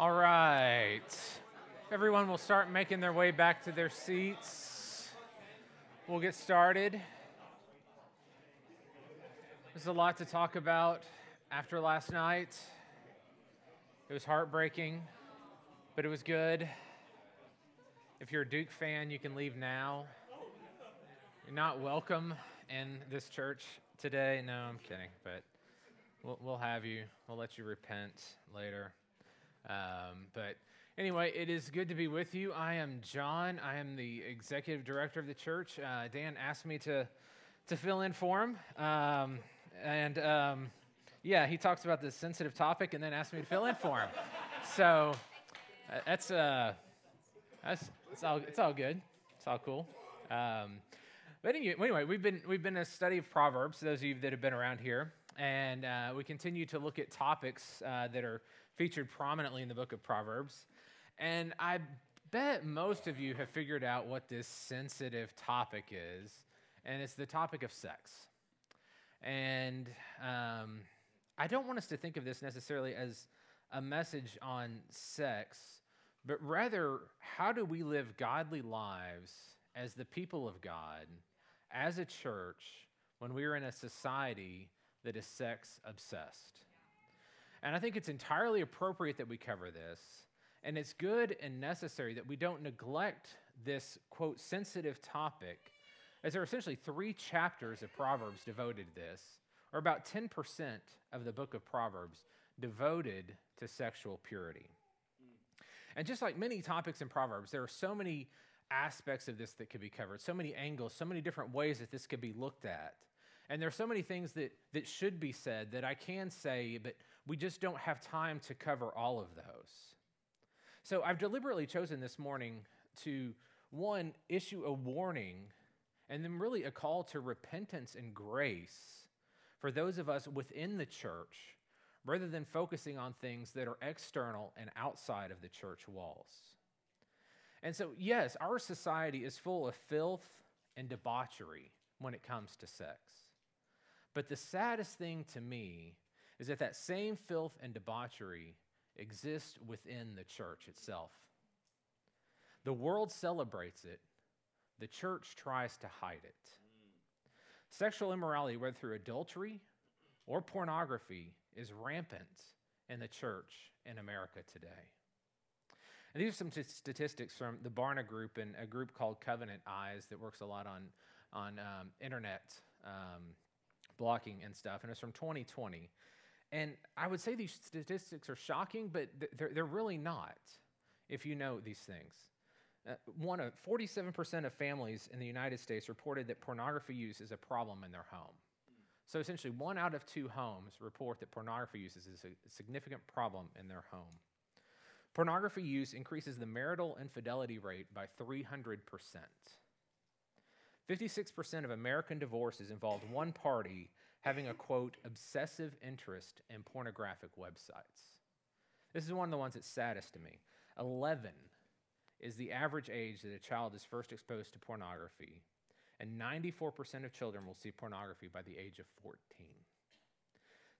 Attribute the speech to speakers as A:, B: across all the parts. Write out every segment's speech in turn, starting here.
A: All right. Everyone will start making their way back to their seats. We'll get started. There's a lot to talk about after last night. It was heartbreaking, but it was good. If you're a Duke fan, you can leave now. You're not welcome in this church today. No, I'm kidding, but we'll, we'll have you. We'll let you repent later. Um, but anyway, it is good to be with you. I am John. I am the executive director of the church. Uh, Dan asked me to to fill in for him, um, and um, yeah, he talks about this sensitive topic, and then asked me to fill in for him. so uh, that's uh, that's it's all it's all good. It's all cool. Um, but anyway, we've been we've been in a study of Proverbs. Those of you that have been around here, and uh, we continue to look at topics uh, that are featured prominently in the book of Proverbs. And I bet most of you have figured out what this sensitive topic is, and it's the topic of sex. And um, I don't want us to think of this necessarily as a message on sex, but rather, how do we live godly lives as the people of God, as a church, when we are in a society that is sex obsessed? And I think it's entirely appropriate that we cover this. And it's good and necessary that we don't neglect this, quote, sensitive topic, as there are essentially three chapters of Proverbs devoted to this, or about 10% of the book of Proverbs devoted to sexual purity. And just like many topics in Proverbs, there are so many aspects of this that could be covered, so many angles, so many different ways that this could be looked at. And there are so many things that, that should be said that I can say, but we just don't have time to cover all of those. So I've deliberately chosen this morning to, one, issue a warning and then really a call to repentance and grace for those of us within the church rather than focusing on things that are external and outside of the church walls. And so, yes, our society is full of filth and debauchery when it comes to sex. But the saddest thing to me is that that same filth and debauchery exists within the church itself. The world celebrates it, the church tries to hide it. Sexual immorality, whether through adultery or pornography, is rampant in the church in America today. And these are some t- statistics from the Barna Group and a group called Covenant Eyes that works a lot on, on um, internet um, blocking and stuff. And it's from 2020. And I would say these statistics are shocking, but they're, they're really not if you know these things. Uh, one of 47% of families in the United States reported that pornography use is a problem in their home. So essentially, one out of two homes report that pornography use is a significant problem in their home. Pornography use increases the marital infidelity rate by 300%. 56% of American divorces involved one party having a quote, obsessive interest in pornographic websites. This is one of the ones that's saddest to me. 11 is the average age that a child is first exposed to pornography, and 94% of children will see pornography by the age of 14.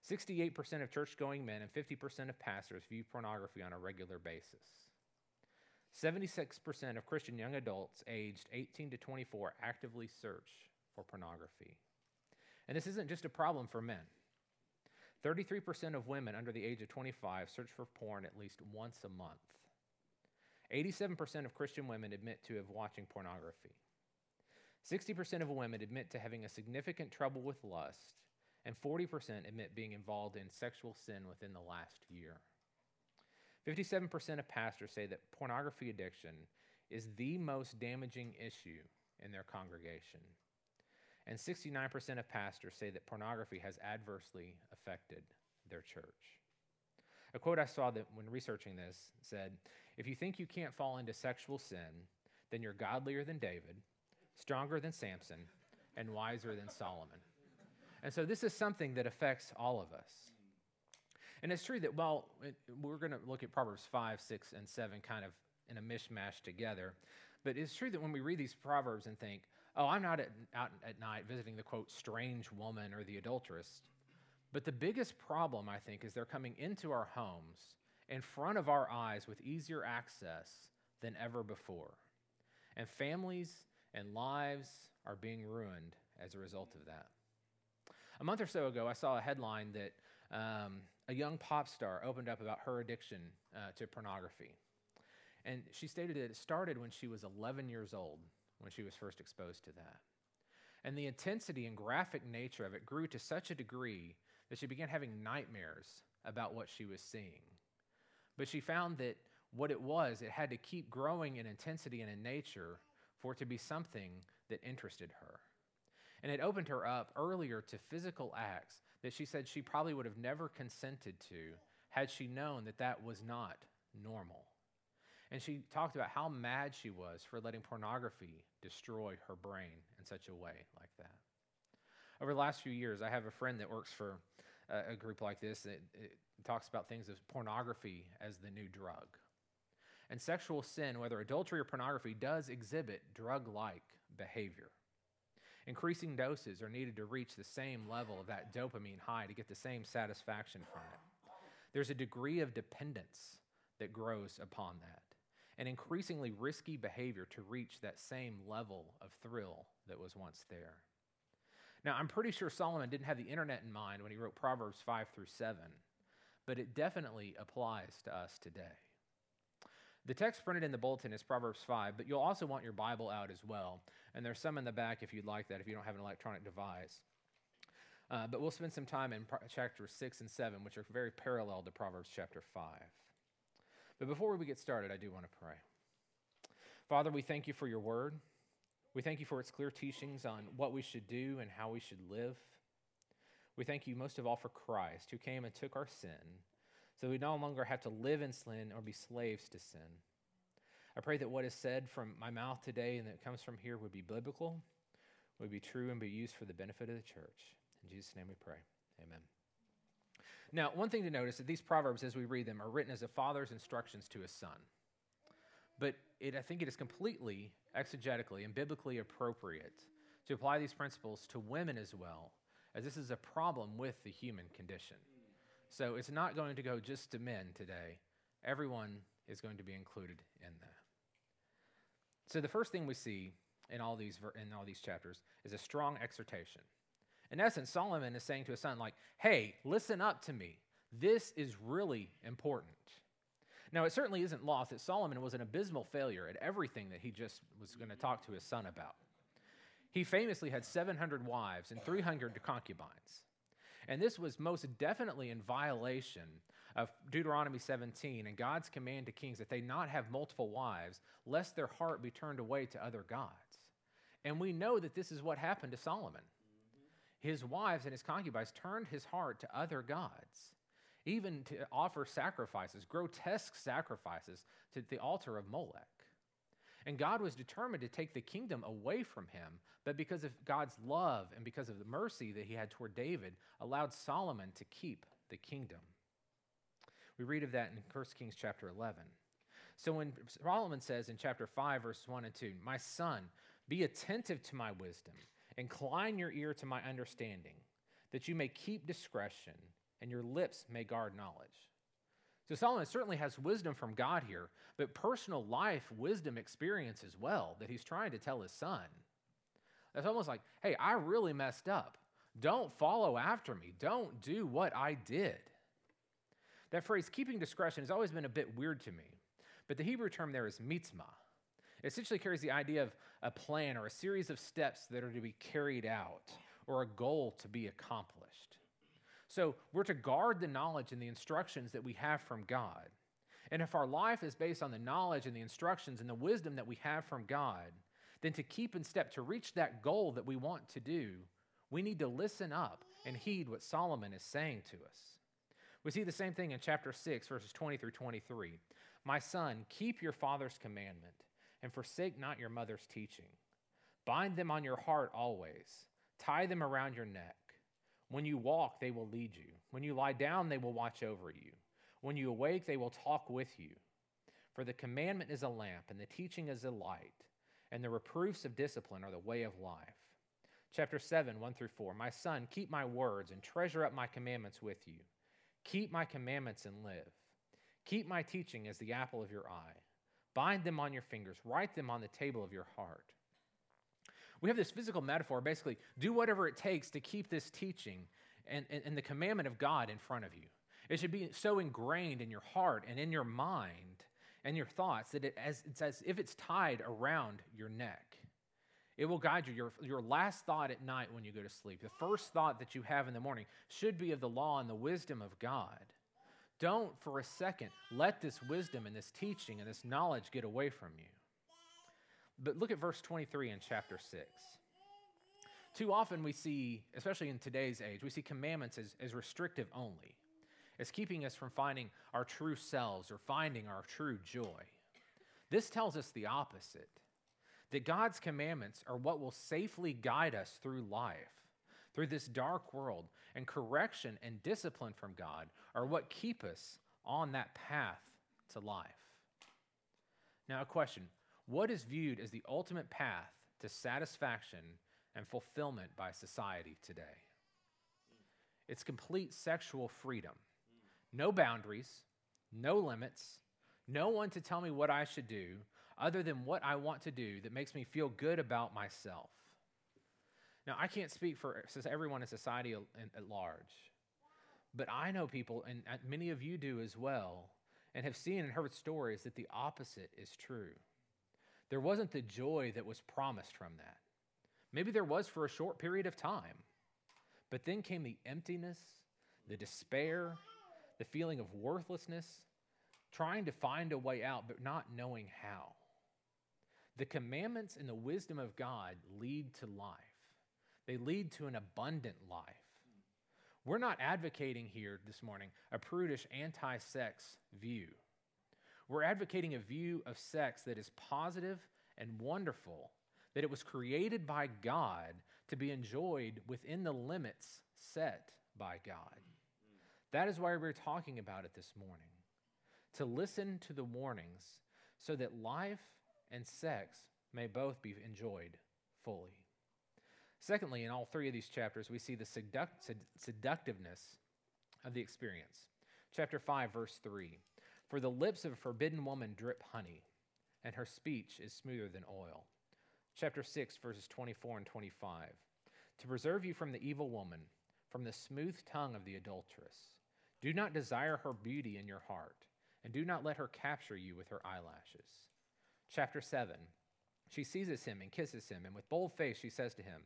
A: 68% of church going men and 50% of pastors view pornography on a regular basis. 76% of Christian young adults aged 18 to 24 actively search for pornography. And this isn't just a problem for men. 33% of women under the age of 25 search for porn at least once a month. 87% of Christian women admit to have watching pornography. 60% of women admit to having a significant trouble with lust, and 40% admit being involved in sexual sin within the last year. 57% of pastors say that pornography addiction is the most damaging issue in their congregation. And 69% of pastors say that pornography has adversely affected their church. A quote I saw that when researching this said, If you think you can't fall into sexual sin, then you're godlier than David, stronger than Samson, and wiser than Solomon. And so this is something that affects all of us. And it's true that while we're going to look at Proverbs 5, 6, and 7 kind of in a mishmash together, but it's true that when we read these Proverbs and think, oh, I'm not at, out at night visiting the quote, strange woman or the adulteress. But the biggest problem, I think, is they're coming into our homes in front of our eyes with easier access than ever before. And families and lives are being ruined as a result of that. A month or so ago, I saw a headline that um, a young pop star opened up about her addiction uh, to pornography. And she stated that it started when she was 11 years old, when she was first exposed to that. And the intensity and graphic nature of it grew to such a degree that she began having nightmares about what she was seeing. But she found that what it was, it had to keep growing in intensity and in nature for it to be something that interested her. And it opened her up earlier to physical acts that she said she probably would have never consented to had she known that that was not normal. And she talked about how mad she was for letting pornography destroy her brain in such a way like that. Over the last few years, I have a friend that works for a, a group like this that talks about things as pornography as the new drug. And sexual sin, whether adultery or pornography, does exhibit drug like behavior. Increasing doses are needed to reach the same level of that dopamine high to get the same satisfaction from it. There's a degree of dependence that grows upon that, and increasingly risky behavior to reach that same level of thrill that was once there. Now, I'm pretty sure Solomon didn't have the internet in mind when he wrote Proverbs 5 through 7, but it definitely applies to us today. The text printed in the bulletin is Proverbs 5, but you'll also want your Bible out as well. And there's some in the back if you'd like that, if you don't have an electronic device. Uh, but we'll spend some time in pro- chapters 6 and 7, which are very parallel to Proverbs chapter 5. But before we get started, I do want to pray. Father, we thank you for your word. We thank you for its clear teachings on what we should do and how we should live. We thank you most of all for Christ, who came and took our sin so we no longer have to live in sin or be slaves to sin. I pray that what is said from my mouth today and that comes from here would be biblical, would be true, and be used for the benefit of the church. In Jesus' name we pray. Amen. Now, one thing to notice that these proverbs, as we read them, are written as a father's instructions to his son. But it, I think it is completely exegetically and biblically appropriate to apply these principles to women as well, as this is a problem with the human condition. So it's not going to go just to men today. Everyone is going to be included in that. So the first thing we see in all these in all these chapters is a strong exhortation. In essence, Solomon is saying to his son like, "Hey, listen up to me. This is really important." Now, it certainly isn't lost that Solomon was an abysmal failure at everything that he just was going to talk to his son about. He famously had 700 wives and 300 concubines. And this was most definitely in violation of Deuteronomy 17 and God's command to kings that they not have multiple wives, lest their heart be turned away to other gods. And we know that this is what happened to Solomon. His wives and his concubines turned his heart to other gods, even to offer sacrifices, grotesque sacrifices, to the altar of Molech. And God was determined to take the kingdom away from him, but because of God's love and because of the mercy that he had toward David, allowed Solomon to keep the kingdom. We read of that in 1 Kings chapter 11. So when Solomon says in chapter 5, verses 1 and 2, My son, be attentive to my wisdom, incline your ear to my understanding, that you may keep discretion and your lips may guard knowledge. So Solomon certainly has wisdom from God here, but personal life wisdom experience as well that he's trying to tell his son. That's almost like, hey, I really messed up. Don't follow after me. Don't do what I did. That phrase, keeping discretion, has always been a bit weird to me, but the Hebrew term there is mezimmah. It essentially carries the idea of a plan or a series of steps that are to be carried out or a goal to be accomplished. So we're to guard the knowledge and the instructions that we have from God. And if our life is based on the knowledge and the instructions and the wisdom that we have from God, then to keep in step to reach that goal that we want to do, we need to listen up and heed what Solomon is saying to us. We see the same thing in chapter 6, verses 20 through 23. My son, keep your father's commandment and forsake not your mother's teaching. Bind them on your heart always, tie them around your neck. When you walk, they will lead you. When you lie down, they will watch over you. When you awake, they will talk with you. For the commandment is a lamp, and the teaching is a light, and the reproofs of discipline are the way of life. Chapter 7, 1 through 4. My son, keep my words and treasure up my commandments with you. Keep my commandments and live. Keep my teaching as the apple of your eye. Bind them on your fingers, write them on the table of your heart. We have this physical metaphor basically, do whatever it takes to keep this teaching and, and, and the commandment of God in front of you. It should be so ingrained in your heart and in your mind and your thoughts that it as, it's as if it's tied around your neck. It will guide you. Your, your last thought at night when you go to sleep, the first thought that you have in the morning, should be of the law and the wisdom of God. Don't for a second let this wisdom and this teaching and this knowledge get away from you. But look at verse 23 in chapter 6. Too often we see, especially in today's age, we see commandments as, as restrictive only, as keeping us from finding our true selves or finding our true joy. This tells us the opposite that God's commandments are what will safely guide us through life, through this dark world, and correction and discipline from God are what keep us on that path to life. Now, a question What is viewed as the ultimate path to satisfaction and fulfillment by society today? It's complete sexual freedom. No boundaries, no limits, no one to tell me what I should do other than what I want to do that makes me feel good about myself. Now, I can't speak for everyone in society at large, but I know people, and uh, many of you do as well, and have seen and heard stories that the opposite is true. There wasn't the joy that was promised from that. Maybe there was for a short period of time, but then came the emptiness, the despair, the feeling of worthlessness, trying to find a way out, but not knowing how. The commandments and the wisdom of God lead to life, they lead to an abundant life. We're not advocating here this morning a prudish anti sex view. We're advocating a view of sex that is positive and wonderful, that it was created by God to be enjoyed within the limits set by God. That is why we're talking about it this morning. To listen to the warnings so that life and sex may both be enjoyed fully. Secondly, in all three of these chapters, we see the seduct- seductiveness of the experience. Chapter 5, verse 3 For the lips of a forbidden woman drip honey, and her speech is smoother than oil. Chapter 6, verses 24 and 25 To preserve you from the evil woman, from the smooth tongue of the adulteress. Do not desire her beauty in your heart, and do not let her capture you with her eyelashes. Chapter 7 She seizes him and kisses him, and with bold face she says to him,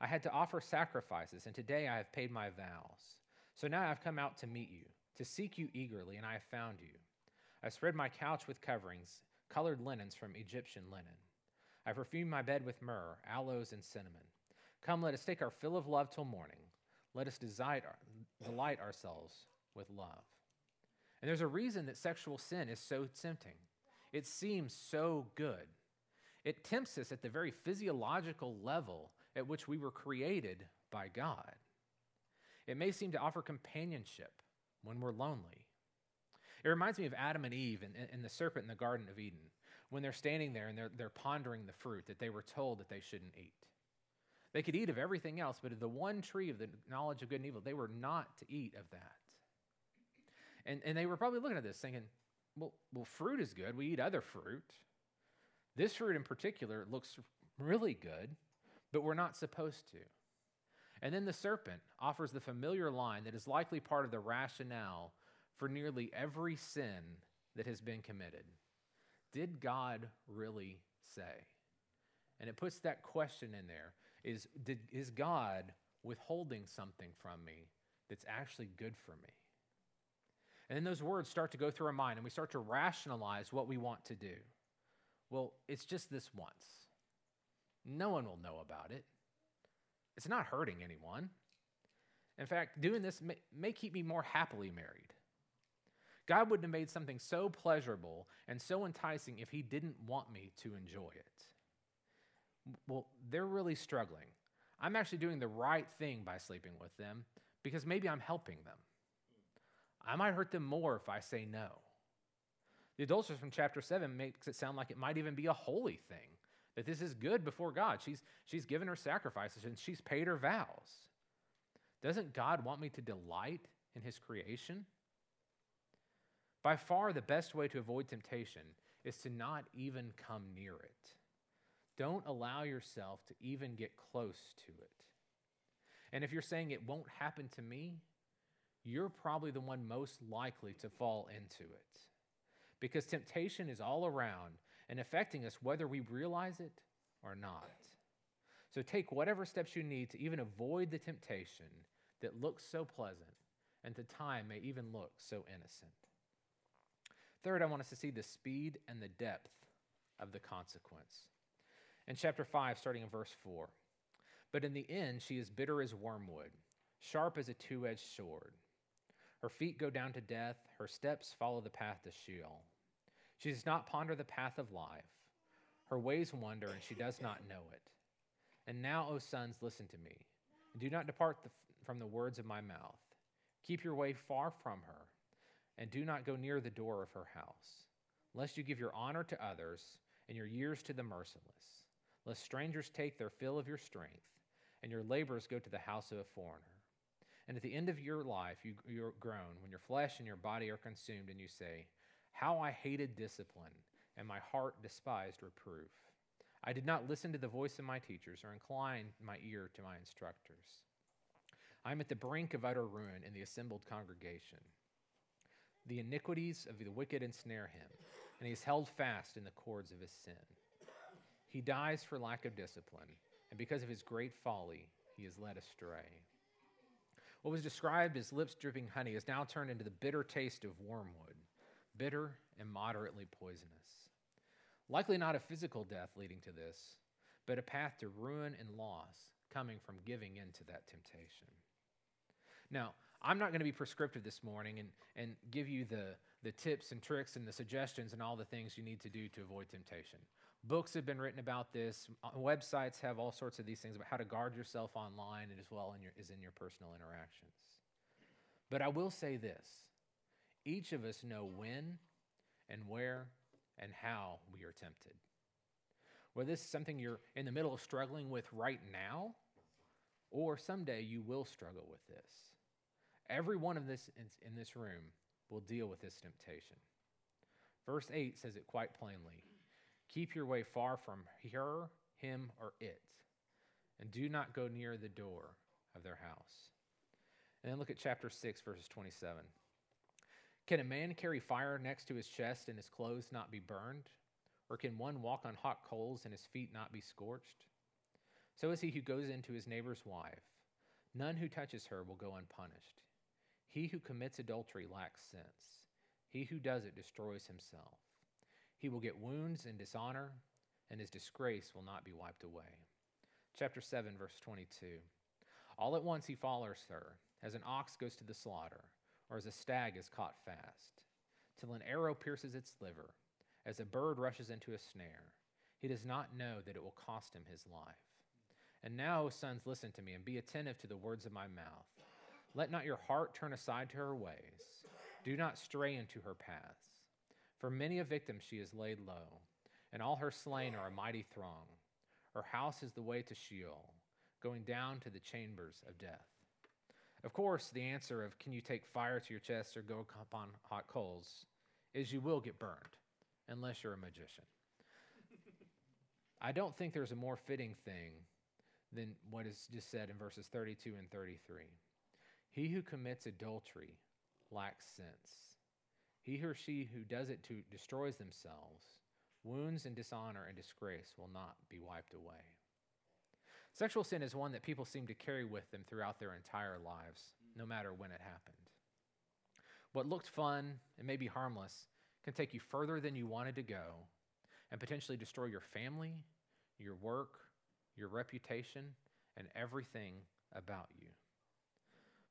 A: I had to offer sacrifices, and today I have paid my vows. So now I have come out to meet you, to seek you eagerly, and I have found you. I spread my couch with coverings, colored linens from Egyptian linen. I perfumed my bed with myrrh, aloes, and cinnamon. Come, let us take our fill of love till morning. Let us delight ourselves with love. And there's a reason that sexual sin is so tempting. It seems so good. It tempts us at the very physiological level at which we were created by God. It may seem to offer companionship when we're lonely. It reminds me of Adam and Eve and, and, the serpent in the Garden of Eden when they're standing there and they're, they're pondering the fruit that they were told that they shouldn't eat. They could eat of everything else, but of the one tree of the knowledge of good and evil, they were not to eat of that. And, and they were probably looking at this thinking, well, well, fruit is good. We eat other fruit. This fruit in particular looks really good, but we're not supposed to. And then the serpent offers the familiar line that is likely part of the rationale for nearly every sin that has been committed. Did God really say? And it puts that question in there is, did, is God withholding something from me that's actually good for me? And then those words start to go through our mind and we start to rationalize what we want to do. Well, it's just this once. No one will know about it. It's not hurting anyone. In fact, doing this may, may keep me more happily married. God wouldn't have made something so pleasurable and so enticing if He didn't want me to enjoy it. Well, they're really struggling. I'm actually doing the right thing by sleeping with them because maybe I'm helping them. I might hurt them more if I say no. The adulteress from chapter 7 makes it sound like it might even be a holy thing, that this is good before God. She's, she's given her sacrifices and she's paid her vows. Doesn't God want me to delight in his creation? By far, the best way to avoid temptation is to not even come near it. Don't allow yourself to even get close to it. And if you're saying it won't happen to me, you're probably the one most likely to fall into it. Because temptation is all around and affecting us whether we realize it or not. So take whatever steps you need to even avoid the temptation that looks so pleasant and the time may even look so innocent. Third, I want us to see the speed and the depth of the consequence. In chapter 5, starting in verse 4, but in the end, she is bitter as wormwood, sharp as a two edged sword. Her feet go down to death, her steps follow the path to Sheol. She does not ponder the path of life. Her ways wander, and she does not know it. And now, O sons, listen to me, and do not depart the, from the words of my mouth. Keep your way far from her, and do not go near the door of her house, lest you give your honor to others and your years to the merciless, lest strangers take their fill of your strength, and your labors go to the house of a foreigner. And at the end of your life, you, you're grown, when your flesh and your body are consumed, and you say, How I hated discipline, and my heart despised reproof. I did not listen to the voice of my teachers or incline my ear to my instructors. I am at the brink of utter ruin in the assembled congregation. The iniquities of the wicked ensnare him, and he is held fast in the cords of his sin. He dies for lack of discipline, and because of his great folly, he is led astray. What was described as lips dripping honey is now turned into the bitter taste of wormwood, bitter and moderately poisonous. Likely not a physical death leading to this, but a path to ruin and loss coming from giving in to that temptation. Now, I'm not going to be prescriptive this morning and, and give you the, the tips and tricks and the suggestions and all the things you need to do to avoid temptation. Books have been written about this. Uh, websites have all sorts of these things about how to guard yourself online and as well in your, as in your personal interactions. But I will say this each of us know when and where and how we are tempted. Whether this is something you're in the middle of struggling with right now, or someday you will struggle with this. Every one of this in this room will deal with this temptation. Verse 8 says it quite plainly Keep your way far from her, him, or it, and do not go near the door of their house. And then look at chapter 6, verses 27. Can a man carry fire next to his chest and his clothes not be burned? Or can one walk on hot coals and his feet not be scorched? So is he who goes into his neighbor's wife. None who touches her will go unpunished. He who commits adultery lacks sense. He who does it destroys himself. He will get wounds and dishonor, and his disgrace will not be wiped away. Chapter 7, verse 22. All at once he follows her, as an ox goes to the slaughter or as a stag is caught fast, till an arrow pierces its liver, as a bird rushes into a snare. He does not know that it will cost him his life. And now, sons, listen to me and be attentive to the words of my mouth. Let not your heart turn aside to her ways. Do not stray into her paths. For many a victim she is laid low, and all her slain are a mighty throng. Her house is the way to Sheol, going down to the chambers of death. Of course, the answer of can you take fire to your chest or go upon hot coals is you will get burned, unless you're a magician. I don't think there's a more fitting thing than what is just said in verses 32 and 33. He who commits adultery lacks sense. He or she who does it to destroys themselves, wounds and dishonor and disgrace will not be wiped away. Sexual sin is one that people seem to carry with them throughout their entire lives, no matter when it happened. What looked fun and maybe harmless can take you further than you wanted to go and potentially destroy your family, your work, your reputation, and everything about you.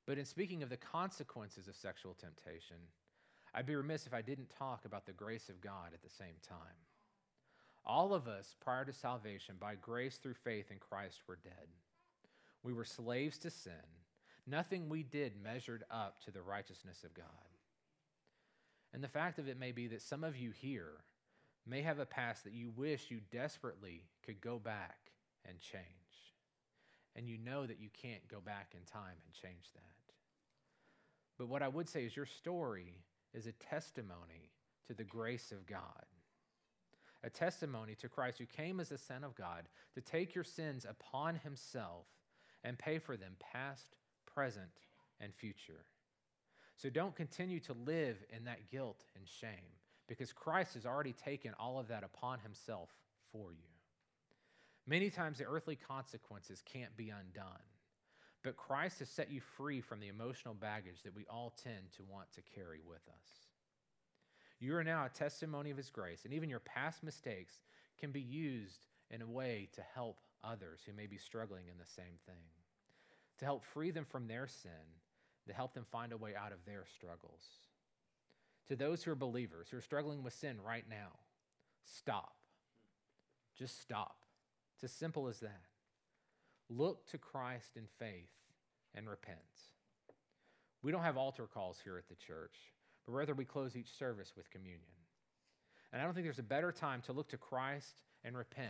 A: But in speaking of the consequences of sexual temptation, I'd be remiss if I didn't talk about the grace of God at the same time. All of us, prior to salvation, by grace through faith in Christ, were dead. We were slaves to sin. Nothing we did measured up to the righteousness of God. And the fact of it may be that some of you here may have a past that you wish you desperately could go back and change. And you know that you can't go back in time and change that. But what I would say is your story is a testimony to the grace of God, a testimony to Christ who came as the Son of God to take your sins upon himself and pay for them past, present, and future. So don't continue to live in that guilt and shame because Christ has already taken all of that upon himself for you. Many times the earthly consequences can't be undone, but Christ has set you free from the emotional baggage that we all tend to want to carry with us. You are now a testimony of his grace, and even your past mistakes can be used in a way to help others who may be struggling in the same thing, to help free them from their sin, to help them find a way out of their struggles. To those who are believers, who are struggling with sin right now, stop. Just stop. It's as simple as that. Look to Christ in faith and repent. We don't have altar calls here at the church, but rather we close each service with communion. And I don't think there's a better time to look to Christ and repent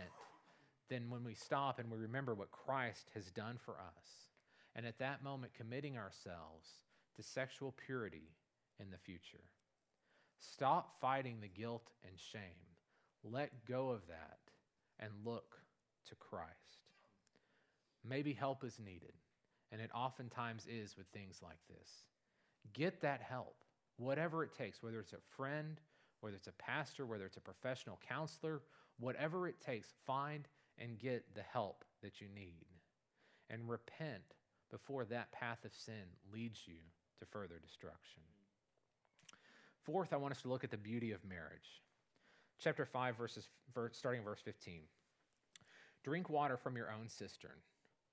A: than when we stop and we remember what Christ has done for us. And at that moment, committing ourselves to sexual purity in the future. Stop fighting the guilt and shame. Let go of that and look to Christ. Maybe help is needed, and it oftentimes is with things like this. Get that help, whatever it takes, whether it's a friend, whether it's a pastor, whether it's a professional counselor, whatever it takes, find and get the help that you need. And repent before that path of sin leads you to further destruction. Fourth, I want us to look at the beauty of marriage. Chapter 5, verses, verse, starting verse 15. Drink water from your own cistern,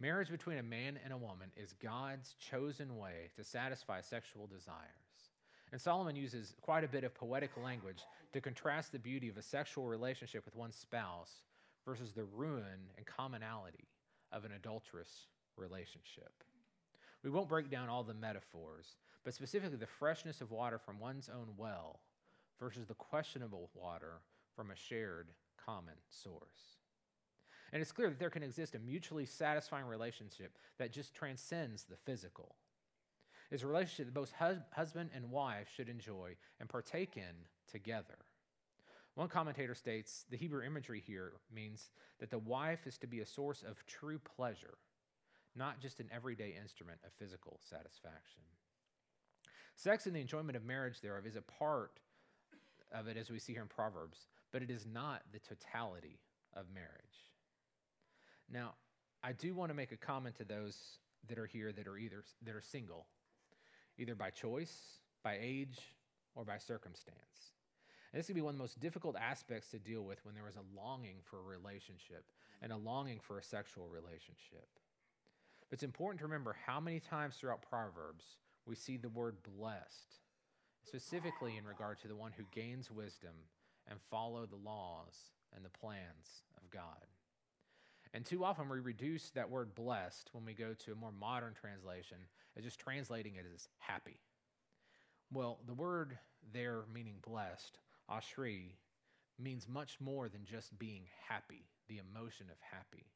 A: Marriage between a man and a woman is God's chosen way to satisfy sexual desires. And Solomon uses quite a bit of poetic language to contrast the beauty of a sexual relationship with one's spouse versus the ruin and commonality of an adulterous relationship. We won't break down all the metaphors, but specifically the freshness of water from one's own well versus the questionable water from a shared common source. And it's clear that there can exist a mutually satisfying relationship that just transcends the physical. It's a relationship that both hus- husband and wife should enjoy and partake in together. One commentator states the Hebrew imagery here means that the wife is to be a source of true pleasure, not just an everyday instrument of physical satisfaction. Sex and the enjoyment of marriage thereof is a part of it, as we see here in Proverbs, but it is not the totality of marriage. Now, I do want to make a comment to those that are here that are either that are single, either by choice, by age, or by circumstance. And this can be one of the most difficult aspects to deal with when there is a longing for a relationship and a longing for a sexual relationship. But it's important to remember how many times throughout Proverbs we see the word blessed, specifically in regard to the one who gains wisdom and follow the laws and the plans of God. And too often we reduce that word blessed when we go to a more modern translation as just translating it as happy. Well, the word there meaning blessed, ashri, means much more than just being happy, the emotion of happy.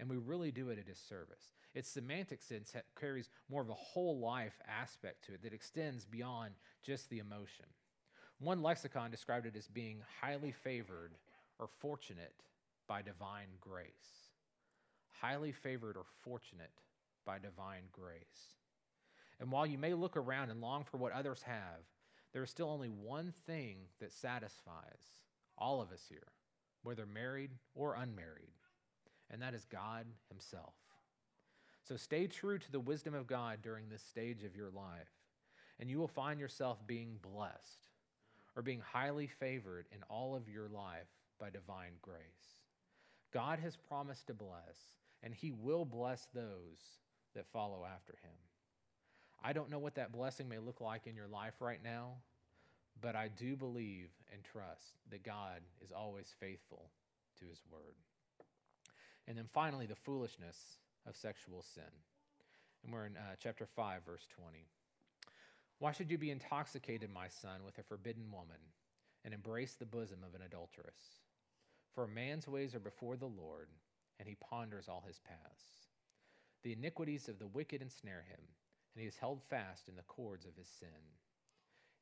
A: And we really do it at his service. Its semantic sense carries more of a whole life aspect to it that extends beyond just the emotion. One lexicon described it as being highly favored or fortunate by divine grace. Highly favored or fortunate by divine grace. And while you may look around and long for what others have, there is still only one thing that satisfies all of us here, whether married or unmarried, and that is God Himself. So stay true to the wisdom of God during this stage of your life, and you will find yourself being blessed or being highly favored in all of your life by divine grace. God has promised to bless, and He will bless those that follow after Him. I don't know what that blessing may look like in your life right now, but I do believe and trust that God is always faithful to his word. And then finally, the foolishness of sexual sin. And we're in uh, chapter 5, verse 20. Why should you be intoxicated, my son, with a forbidden woman, and embrace the bosom of an adulteress? For a man's ways are before the Lord, and he ponders all his paths. The iniquities of the wicked ensnare him, and he is held fast in the cords of his sin.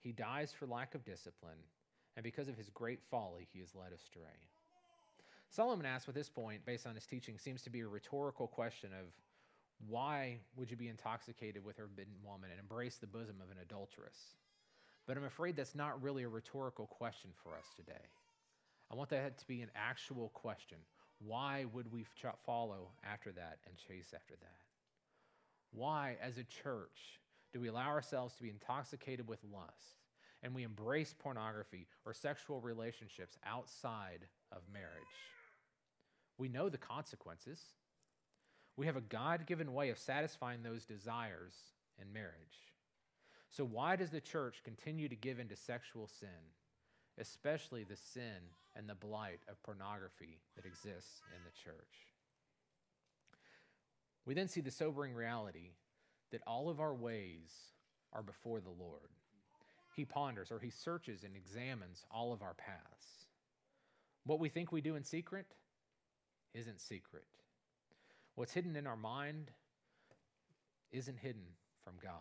A: He dies for lack of discipline, and because of his great folly, he is led astray. Solomon asks, with this point, based on his teaching, seems to be a rhetorical question of why would you be intoxicated with a forbidden woman and embrace the bosom of an adulteress? But I'm afraid that's not really a rhetorical question for us today. I want that to be an actual question. Why would we follow after that and chase after that? Why, as a church, do we allow ourselves to be intoxicated with lust and we embrace pornography or sexual relationships outside of marriage? We know the consequences. We have a God given way of satisfying those desires in marriage. So, why does the church continue to give into sexual sin, especially the sin and the blight of pornography that exists in the church? We then see the sobering reality that all of our ways are before the Lord. He ponders or he searches and examines all of our paths. What we think we do in secret isn't secret. What's hidden in our mind isn't hidden from God.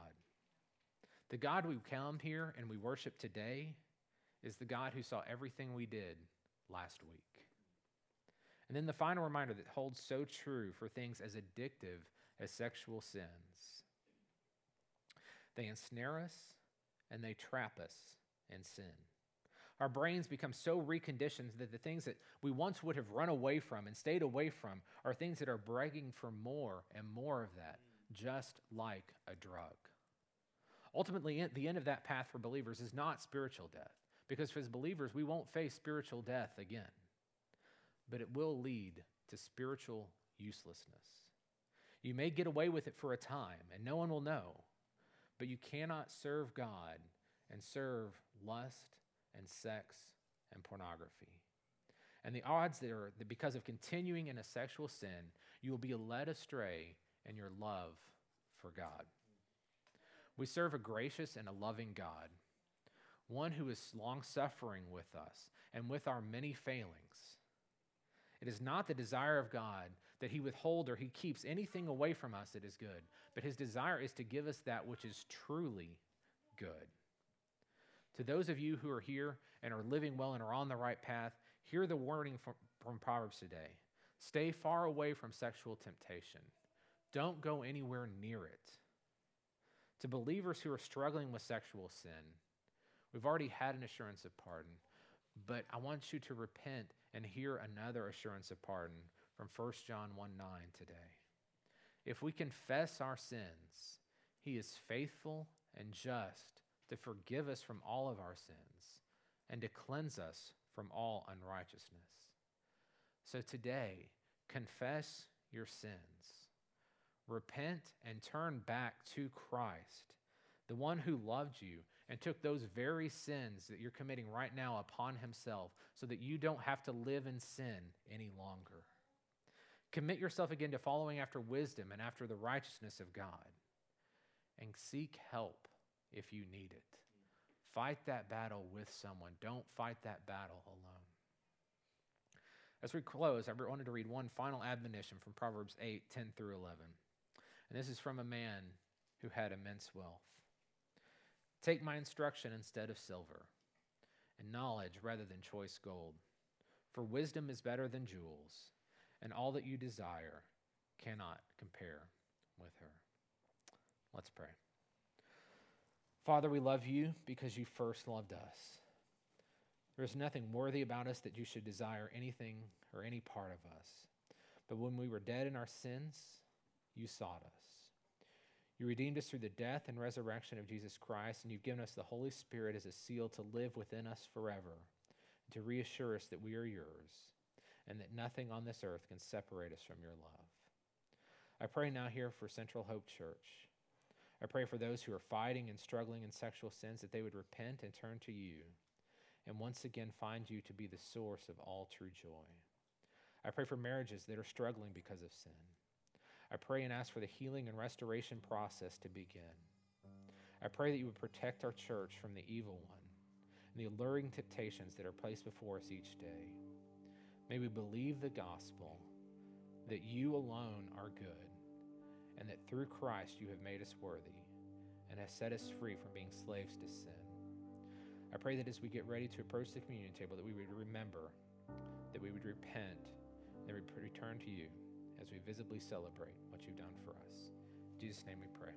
A: The God we come here and we worship today is the God who saw everything we did last week. And then the final reminder that holds so true for things as addictive as sexual sins. They ensnare us and they trap us in sin. Our brains become so reconditioned that the things that we once would have run away from and stayed away from are things that are begging for more and more of that, just like a drug. Ultimately, the end of that path for believers is not spiritual death, because for as believers, we won't face spiritual death again, but it will lead to spiritual uselessness. You may get away with it for a time, and no one will know, but you cannot serve God and serve lust and sex and pornography. And the odds there are that because of continuing in a sexual sin, you will be led astray in your love for God. We serve a gracious and a loving God, one who is long suffering with us and with our many failings. It is not the desire of God that he withhold or he keeps anything away from us that is good, but his desire is to give us that which is truly good. To those of you who are here and are living well and are on the right path, hear the warning from, from Proverbs today. Stay far away from sexual temptation. Don't go anywhere near it. To believers who are struggling with sexual sin, we've already had an assurance of pardon, but I want you to repent and hear another assurance of pardon from 1 John 1 9 today. If we confess our sins, he is faithful and just to forgive us from all of our sins and to cleanse us from all unrighteousness. So today, confess your sins. Repent and turn back to Christ, the one who loved you and took those very sins that you're committing right now upon himself so that you don't have to live in sin any longer. Commit yourself again to following after wisdom and after the righteousness of God. And seek help if you need it. Fight that battle with someone. Don't fight that battle alone. As we close, I wanted to read one final admonition from Proverbs 8 10 through 11. And this is from a man who had immense wealth. Take my instruction instead of silver, and knowledge rather than choice gold. For wisdom is better than jewels, and all that you desire cannot compare with her. Let's pray. Father, we love you because you first loved us. There is nothing worthy about us that you should desire anything or any part of us. But when we were dead in our sins, you sought us. You redeemed us through the death and resurrection of Jesus Christ, and you've given us the Holy Spirit as a seal to live within us forever, and to reassure us that we are yours, and that nothing on this earth can separate us from your love. I pray now here for Central Hope Church. I pray for those who are fighting and struggling in sexual sins that they would repent and turn to you and once again find you to be the source of all true joy. I pray for marriages that are struggling because of sin. I pray and ask for the healing and restoration process to begin. I pray that you would protect our church from the evil one and the alluring temptations that are placed before us each day. May we believe the gospel that you alone are good and that through Christ you have made us worthy and have set us free from being slaves to sin. I pray that as we get ready to approach the communion table, that we would remember, that we would repent, that we would return to you as we visibly celebrate what you've done for us. In Jesus' name we pray.